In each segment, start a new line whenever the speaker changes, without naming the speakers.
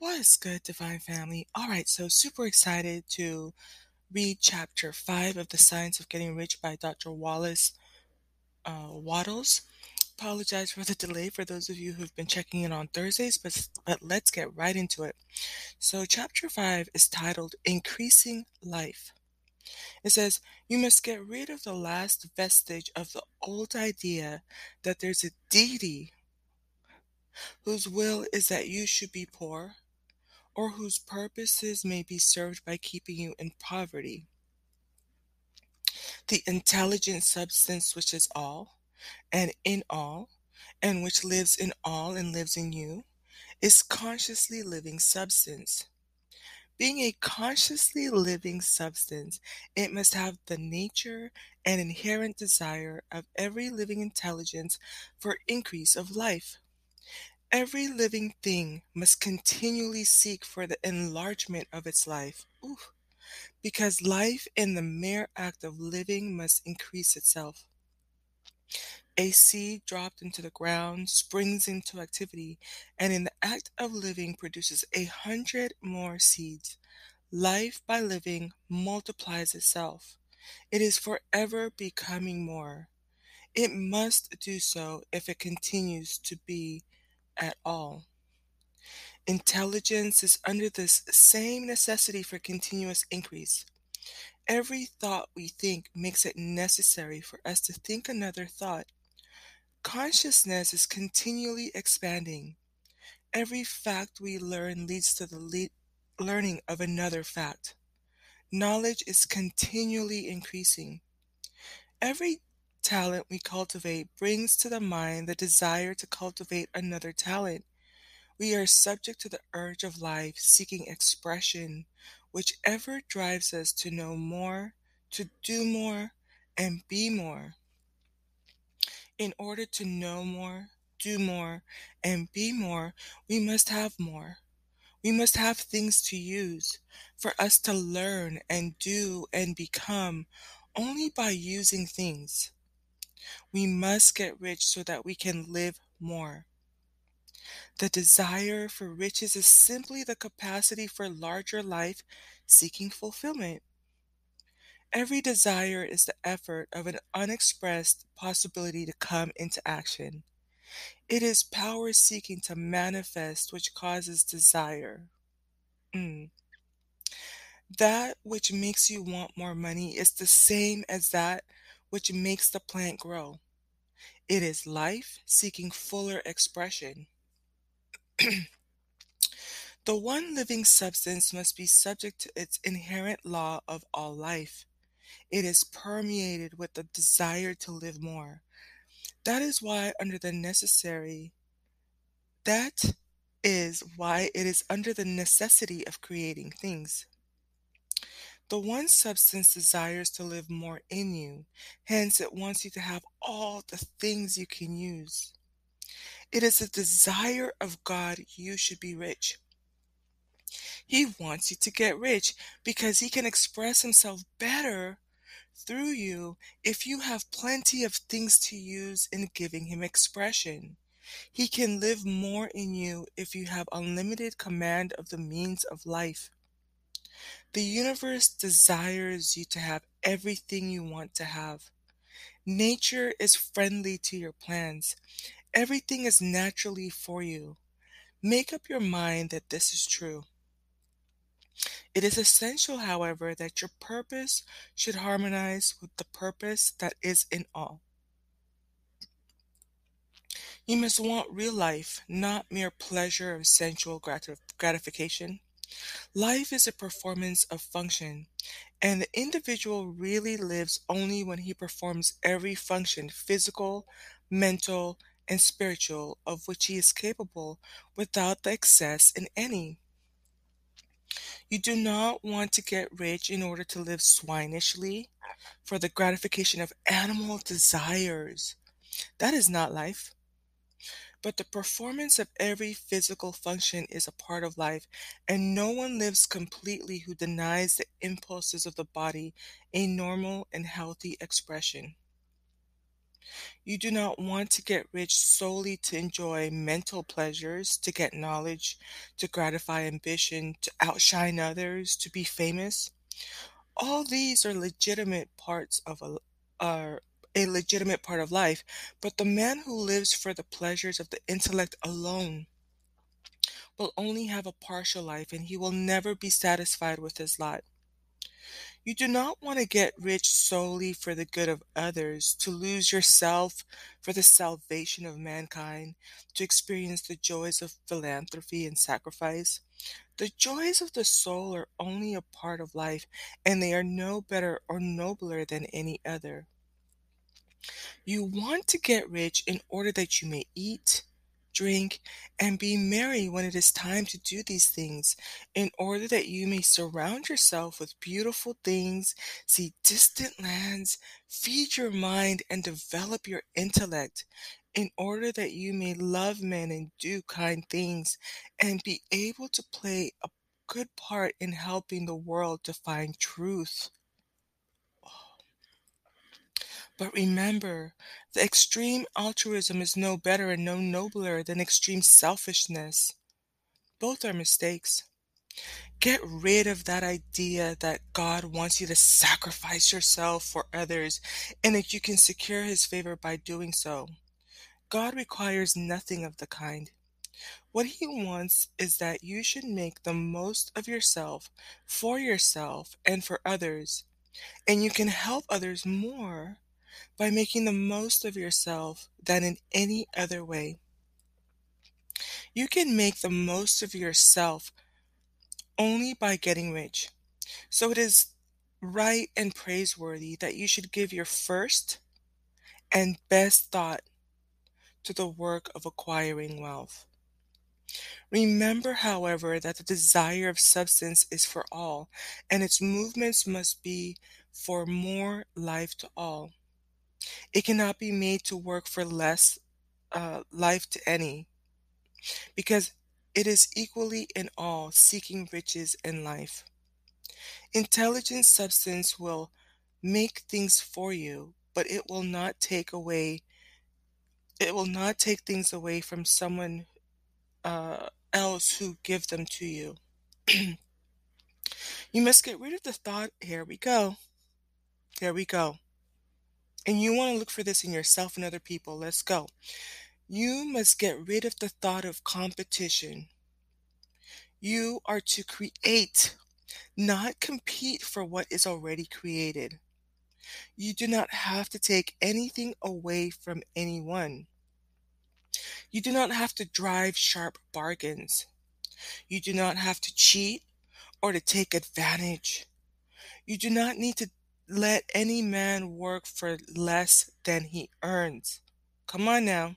What is good, Divine Family? All right, so super excited to read chapter five of The Science of Getting Rich by Dr. Wallace uh, Wattles. Apologize for the delay for those of you who've been checking in on Thursdays, but, but let's get right into it. So, chapter five is titled Increasing Life. It says, You must get rid of the last vestige of the old idea that there's a deity whose will is that you should be poor, or whose purposes may be served by keeping you in poverty. The intelligent substance which is all, and in all, and which lives in all and lives in you, is consciously living substance. Being a consciously living substance, it must have the nature and inherent desire of every living intelligence for increase of life. Every living thing must continually seek for the enlargement of its life. Ooh. Because life in the mere act of living must increase itself. A seed dropped into the ground springs into activity, and in the act of living produces a hundred more seeds. Life by living multiplies itself. It is forever becoming more. It must do so if it continues to be at all. Intelligence is under this same necessity for continuous increase. Every thought we think makes it necessary for us to think another thought. Consciousness is continually expanding. Every fact we learn leads to the le- learning of another fact. Knowledge is continually increasing. Every talent we cultivate brings to the mind the desire to cultivate another talent. We are subject to the urge of life seeking expression, whichever drives us to know more, to do more, and be more. In order to know more, do more, and be more, we must have more. We must have things to use for us to learn and do and become only by using things. We must get rich so that we can live more. The desire for riches is simply the capacity for larger life seeking fulfillment. Every desire is the effort of an unexpressed possibility to come into action. It is power seeking to manifest which causes desire. Mm. That which makes you want more money is the same as that which makes the plant grow. It is life seeking fuller expression. the one living substance must be subject to its inherent law of all life. It is permeated with the desire to live more. That is why, under the necessary, that is why it is under the necessity of creating things. The one substance desires to live more in you, hence, it wants you to have all the things you can use. It is the desire of God you should be rich. He wants you to get rich because He can express Himself better through you if you have plenty of things to use in giving Him expression. He can live more in you if you have unlimited command of the means of life. The universe desires you to have everything you want to have. Nature is friendly to your plans. Everything is naturally for you. Make up your mind that this is true. It is essential, however, that your purpose should harmonize with the purpose that is in all. You must want real life, not mere pleasure of sensual gratification. Life is a performance of function, and the individual really lives only when he performs every function physical, mental, and spiritual of which he is capable without the excess in any. You do not want to get rich in order to live swinishly for the gratification of animal desires. That is not life. But the performance of every physical function is a part of life, and no one lives completely who denies the impulses of the body a normal and healthy expression. You do not want to get rich solely to enjoy mental pleasures, to get knowledge, to gratify ambition, to outshine others, to be famous. All these are legitimate parts of a are a legitimate part of life, but the man who lives for the pleasures of the intellect alone will only have a partial life and he will never be satisfied with his lot. You do not want to get rich solely for the good of others, to lose yourself for the salvation of mankind, to experience the joys of philanthropy and sacrifice. The joys of the soul are only a part of life, and they are no better or nobler than any other. You want to get rich in order that you may eat, drink, and be merry when it is time to do these things, in order that you may surround yourself with beautiful things, see distant lands, feed your mind, and develop your intellect, in order that you may love men and do kind things, and be able to play a good part in helping the world to find truth. But remember, the extreme altruism is no better and no nobler than extreme selfishness. Both are mistakes. Get rid of that idea that God wants you to sacrifice yourself for others and that you can secure his favor by doing so. God requires nothing of the kind. What he wants is that you should make the most of yourself for yourself and for others, and you can help others more by making the most of yourself than in any other way. You can make the most of yourself only by getting rich. So it is right and praiseworthy that you should give your first and best thought to the work of acquiring wealth. Remember, however, that the desire of substance is for all, and its movements must be for more life to all. It cannot be made to work for less uh, life to any, because it is equally in all seeking riches and life. Intelligent substance will make things for you, but it will not take away it will not take things away from someone uh, else who give them to you. you must get rid of the thought, here we go. Here we go. And you want to look for this in yourself and other people. Let's go. You must get rid of the thought of competition. You are to create, not compete for what is already created. You do not have to take anything away from anyone. You do not have to drive sharp bargains. You do not have to cheat or to take advantage. You do not need to let any man work for less than he earns. Come on now.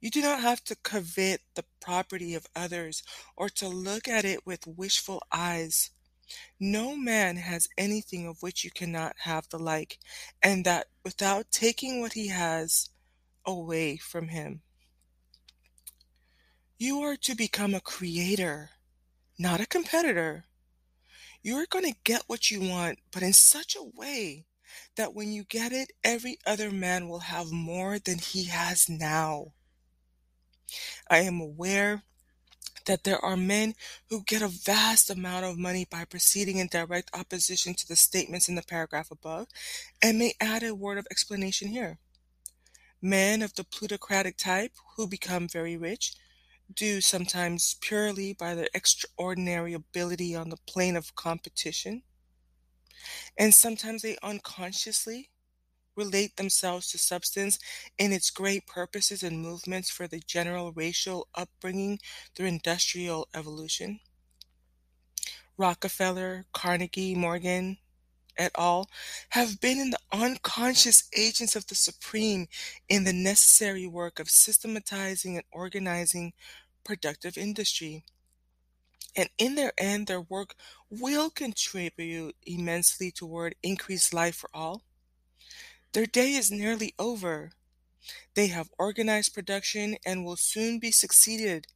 You do not have to covet the property of others or to look at it with wishful eyes. No man has anything of which you cannot have the like, and that without taking what he has away from him. You are to become a creator, not a competitor. You're going to get what you want, but in such a way that when you get it, every other man will have more than he has now. I am aware that there are men who get a vast amount of money by proceeding in direct opposition to the statements in the paragraph above, and may add a word of explanation here. Men of the plutocratic type who become very rich do sometimes purely by their extraordinary ability on the plane of competition, and sometimes they unconsciously relate themselves to substance in its great purposes and movements for the general racial upbringing through industrial evolution. Rockefeller, Carnegie, Morgan, et all have been in the unconscious agents of the Supreme in the necessary work of systematizing and organizing productive industry. And in their end, their work will contribute immensely toward increased life for all. Their day is nearly over. They have organized production and will soon be succeeded.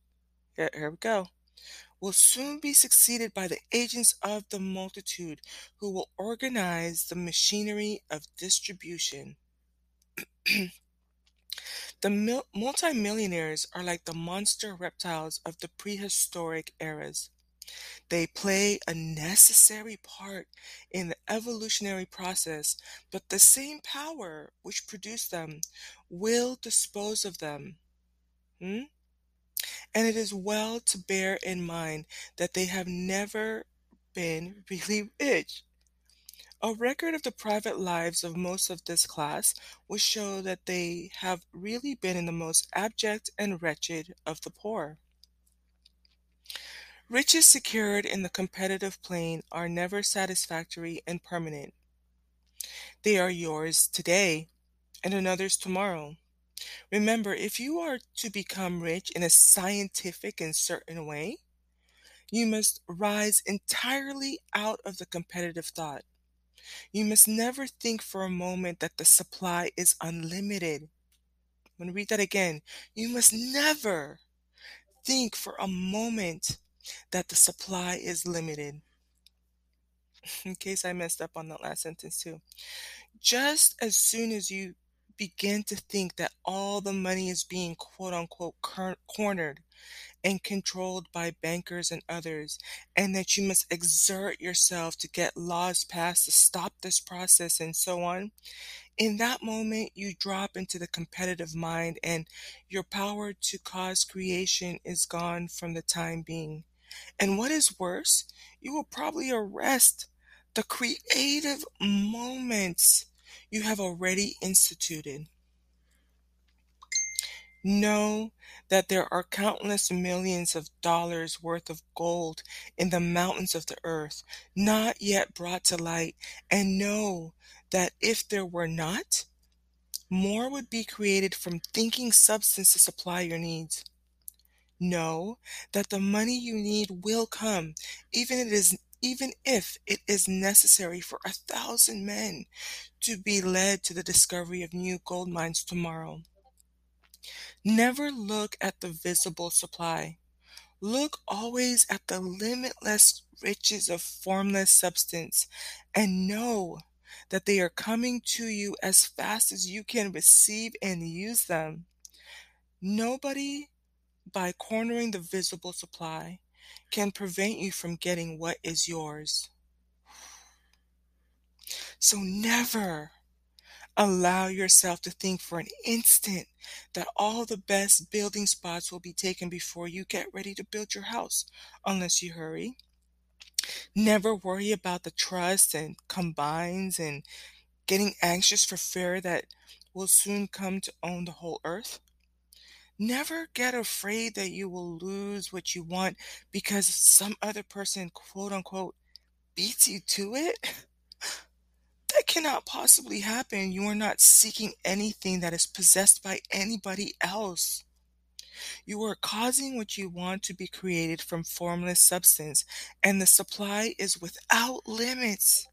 Here we go. Will soon be succeeded by the agents of the multitude who will organize the machinery of distribution. the mil- multimillionaires are like the monster reptiles of the prehistoric eras. They play a necessary part in the evolutionary process, but the same power which produced them will dispose of them. Hmm? And it is well to bear in mind that they have never been really rich. A record of the private lives of most of this class will show that they have really been in the most abject and wretched of the poor. Riches secured in the competitive plane are never satisfactory and permanent. They are yours today and another's tomorrow. Remember, if you are to become rich in a scientific and certain way, you must rise entirely out of the competitive thought. You must never think for a moment that the supply is unlimited. I'm going to read that again. You must never think for a moment that the supply is limited. In case I messed up on that last sentence, too. Just as soon as you begin to think that all the money is being quote unquote cornered and controlled by bankers and others, and that you must exert yourself to get laws passed to stop this process and so on. In that moment, you drop into the competitive mind, and your power to cause creation is gone from the time being. And what is worse, you will probably arrest the creative moments you have already instituted. Know that there are countless millions of dollars worth of gold in the mountains of the earth, not yet brought to light, and know that if there were not, more would be created from thinking substance to supply your needs. Know that the money you need will come, even if it is even if it is necessary for a thousand men to be led to the discovery of new gold mines tomorrow. Never look at the visible supply. Look always at the limitless riches of formless substance and know that they are coming to you as fast as you can receive and use them. Nobody, by cornering the visible supply, can prevent you from getting what is yours. So never allow yourself to think for an instant that all the best building spots will be taken before you get ready to build your house, unless you hurry. Never worry about the trust and combines and getting anxious for fear that will soon come to own the whole earth. Never get afraid that you will lose what you want because some other person, quote unquote, beats you to it. That cannot possibly happen. You are not seeking anything that is possessed by anybody else. You are causing what you want to be created from formless substance, and the supply is without limits.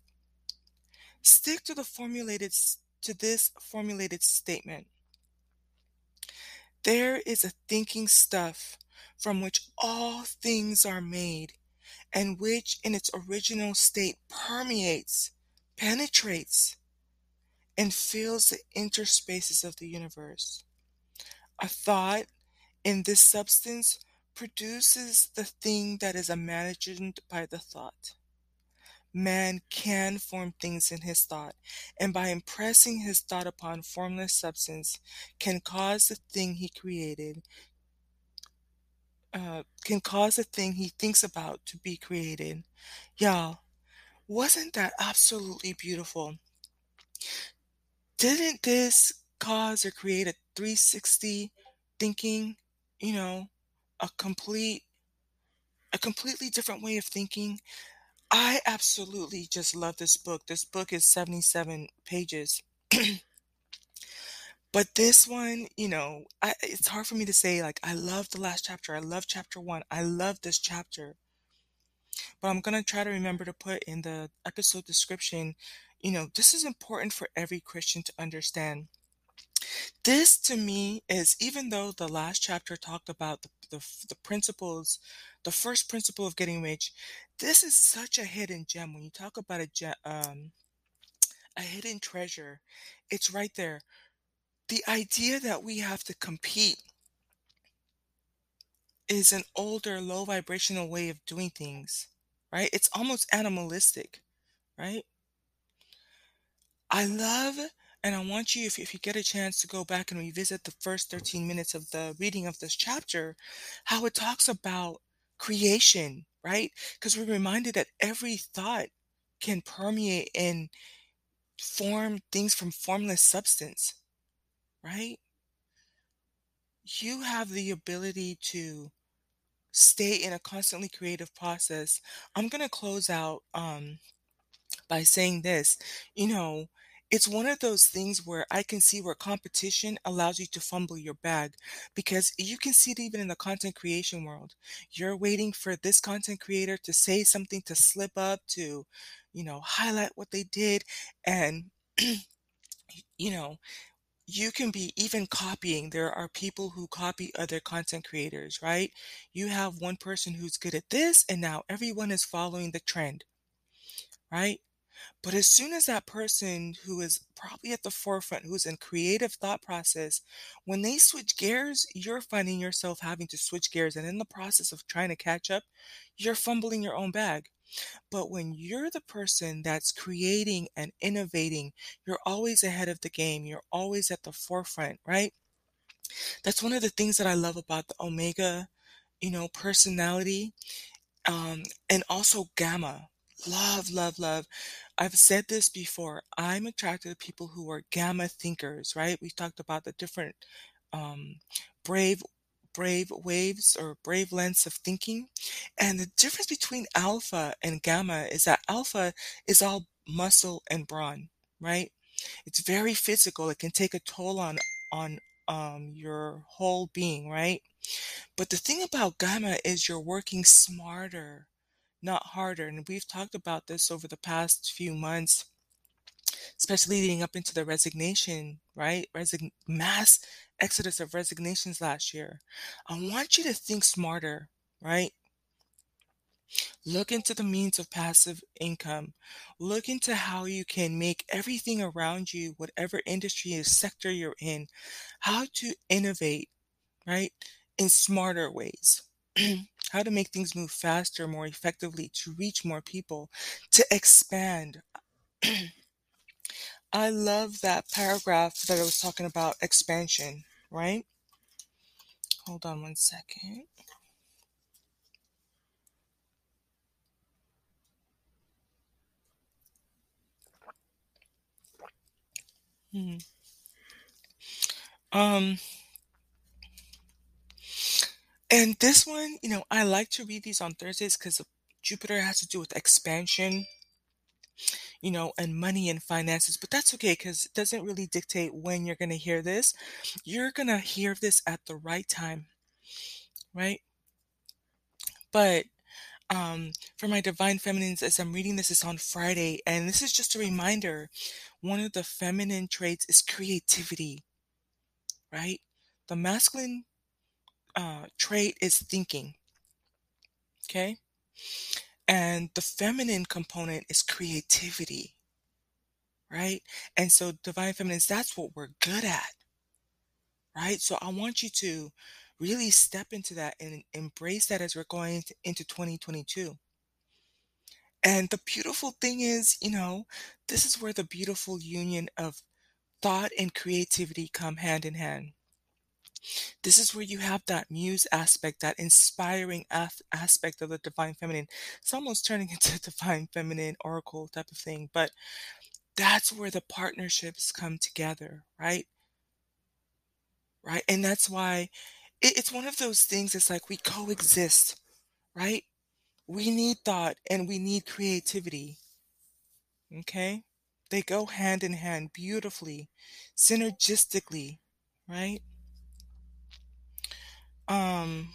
Stick to the formulated to this formulated statement. There is a thinking stuff from which all things are made, and which in its original state permeates penetrates and fills the interspaces of the universe. A thought in this substance produces the thing that is imagined by the thought. Man can form things in his thought, and by impressing his thought upon formless substance, can cause the thing he created, uh, can cause the thing he thinks about to be created. Y'all, wasn't that absolutely beautiful? Didn't this cause or create a 360 thinking, you know, a complete a completely different way of thinking? I absolutely just love this book. This book is 77 pages. but this one, you know, I, it's hard for me to say like I love the last chapter. I love chapter 1. I love this chapter but I'm going to try to remember to put in the episode description, you know, this is important for every Christian to understand. This to me is, even though the last chapter talked about the, the, the principles, the first principle of getting rich, this is such a hidden gem. When you talk about a, um, a hidden treasure, it's right there. the idea that we have to compete is an older, low vibrational way of doing things, right? It's almost animalistic, right? I love and I want you, if, if you get a chance to go back and revisit the first 13 minutes of the reading of this chapter, how it talks about creation, right? Because we're reminded that every thought can permeate and form things from formless substance, right? You have the ability to stay in a constantly creative process. I'm going to close out um, by saying this. You know, it's one of those things where I can see where competition allows you to fumble your bag because you can see it even in the content creation world. You're waiting for this content creator to say something to slip up, to, you know, highlight what they did. And, you know, you can be even copying. There are people who copy other content creators, right? You have one person who's good at this, and now everyone is following the trend, right? But as soon as that person who is probably at the forefront, who's in creative thought process, when they switch gears, you're finding yourself having to switch gears. And in the process of trying to catch up, you're fumbling your own bag. But when you're the person that's creating and innovating, you're always ahead of the game. You're always at the forefront, right? That's one of the things that I love about the Omega, you know, personality. Um, and also Gamma. Love, love, love. I've said this before. I'm attracted to people who are gamma thinkers, right? We've talked about the different um, brave brave waves or brave lengths of thinking. And the difference between alpha and gamma is that alpha is all muscle and brawn, right? It's very physical. It can take a toll on on um, your whole being, right? But the thing about gamma is you're working smarter, not harder. And we've talked about this over the past few months, especially leading up into the resignation, right? Mass exodus of resignations last year. I want you to think smarter, right? Look into the means of passive income. Look into how you can make everything around you, whatever industry or sector you're in, how to innovate, right, in smarter ways. how to make things move faster, more effectively, to reach more people, to expand. I love that paragraph that I was talking about expansion, right? Hold on one second. Hmm. Um, and this one, you know, I like to read these on Thursdays because Jupiter has to do with expansion, you know, and money and finances. But that's okay because it doesn't really dictate when you're going to hear this. You're going to hear this at the right time, right? But um, for my divine feminines, as I'm reading this, is on Friday, and this is just a reminder. One of the feminine traits is creativity, right? The masculine uh, trait is thinking. Okay. And the feminine component is creativity. Right. And so, divine feminines, that's what we're good at. Right. So, I want you to really step into that and embrace that as we're going into 2022. And the beautiful thing is, you know, this is where the beautiful union of thought and creativity come hand in hand. This is where you have that muse aspect, that inspiring af- aspect of the divine feminine. It's almost turning into divine feminine oracle type of thing, but that's where the partnerships come together, right? Right. And that's why it, it's one of those things, it's like we coexist, right? We need thought and we need creativity. Okay? They go hand in hand beautifully, synergistically, right? Um,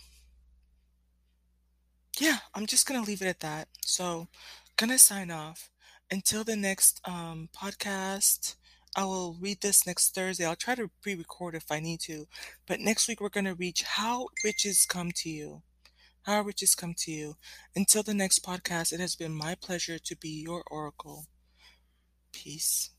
yeah, I'm just gonna leave it at that. So, gonna sign off. Until the next um, podcast, I will read this next Thursday. I'll try to pre record if I need to. But next week, we're gonna reach How Riches Come to You. How Riches Come to You. Until the next podcast, it has been my pleasure to be your oracle. Peace.